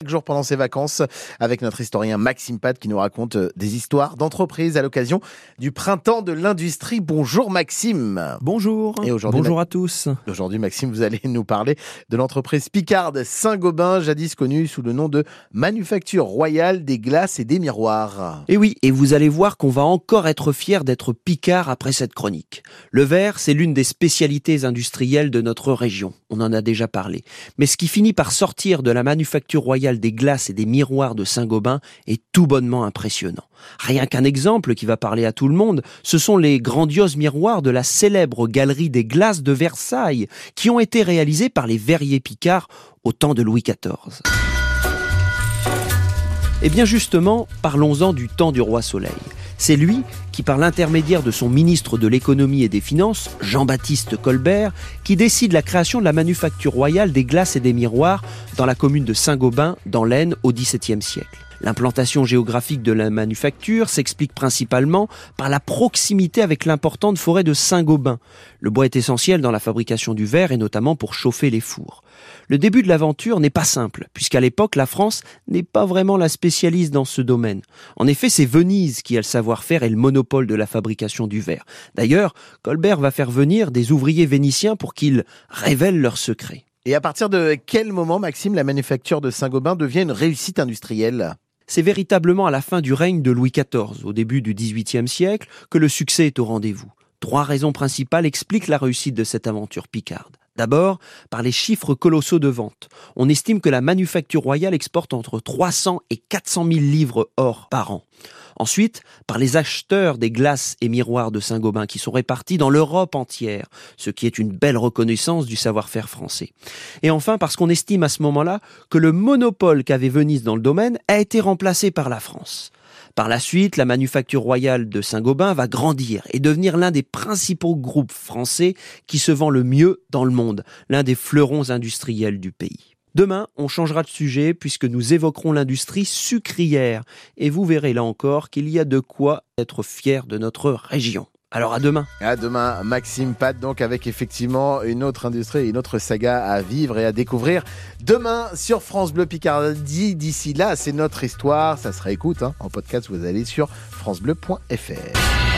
chaque jour pendant ses vacances avec notre historien Maxime Pat qui nous raconte euh, des histoires d'entreprises à l'occasion du printemps de l'industrie. Bonjour Maxime. Bonjour. Et aujourd'hui, Bonjour à tous. Aujourd'hui Maxime, vous allez nous parler de l'entreprise Picard Saint-Gobain, jadis connue sous le nom de Manufacture Royale des glaces et des miroirs. Et oui, et vous allez voir qu'on va encore être fier d'être Picard après cette chronique. Le verre, c'est l'une des spécialités industrielles de notre région. On en a déjà parlé. Mais ce qui finit par sortir de la Manufacture Royale des glaces et des miroirs de Saint-Gobain est tout bonnement impressionnant. Rien qu'un exemple qui va parler à tout le monde, ce sont les grandioses miroirs de la célèbre galerie des glaces de Versailles, qui ont été réalisés par les verriers Picard au temps de Louis XIV. Eh bien justement, parlons-en du temps du roi Soleil. C'est lui qui, par l'intermédiaire de son ministre de l'économie et des finances, Jean-Baptiste Colbert, qui décide la création de la manufacture royale des glaces et des miroirs dans la commune de Saint-Gobain, dans l'Aisne, au XVIIe siècle. L'implantation géographique de la manufacture s'explique principalement par la proximité avec l'importante forêt de Saint-Gobain. Le bois est essentiel dans la fabrication du verre et notamment pour chauffer les fours. Le début de l'aventure n'est pas simple, puisqu'à l'époque, la France n'est pas vraiment la spécialiste dans ce domaine. En effet, c'est Venise qui a le savoir-faire et le monopole de la fabrication du verre. D'ailleurs, Colbert va faire venir des ouvriers vénitiens pour qu'ils révèlent leurs secrets. Et à partir de quel moment, Maxime, la manufacture de Saint-Gobain devient une réussite industrielle? C'est véritablement à la fin du règne de Louis XIV, au début du XVIIIe siècle, que le succès est au rendez-vous. Trois raisons principales expliquent la réussite de cette aventure picarde. D'abord, par les chiffres colossaux de vente. On estime que la manufacture royale exporte entre 300 et 400 000 livres or par an. Ensuite, par les acheteurs des glaces et miroirs de Saint-Gobain qui sont répartis dans l'Europe entière, ce qui est une belle reconnaissance du savoir-faire français. Et enfin, parce qu'on estime à ce moment-là que le monopole qu'avait Venise dans le domaine a été remplacé par la France. Par la suite, la manufacture royale de Saint-Gobain va grandir et devenir l'un des principaux groupes français qui se vend le mieux dans le monde, l'un des fleurons industriels du pays. Demain, on changera de sujet puisque nous évoquerons l'industrie sucrière et vous verrez là encore qu'il y a de quoi être fier de notre région. Alors à demain. À demain, Maxime Pat, donc avec effectivement une autre industrie, une autre saga à vivre et à découvrir. Demain sur France Bleu Picardie. D'ici là, c'est notre histoire. Ça se réécoute hein, en podcast. Vous allez sur francebleu.fr.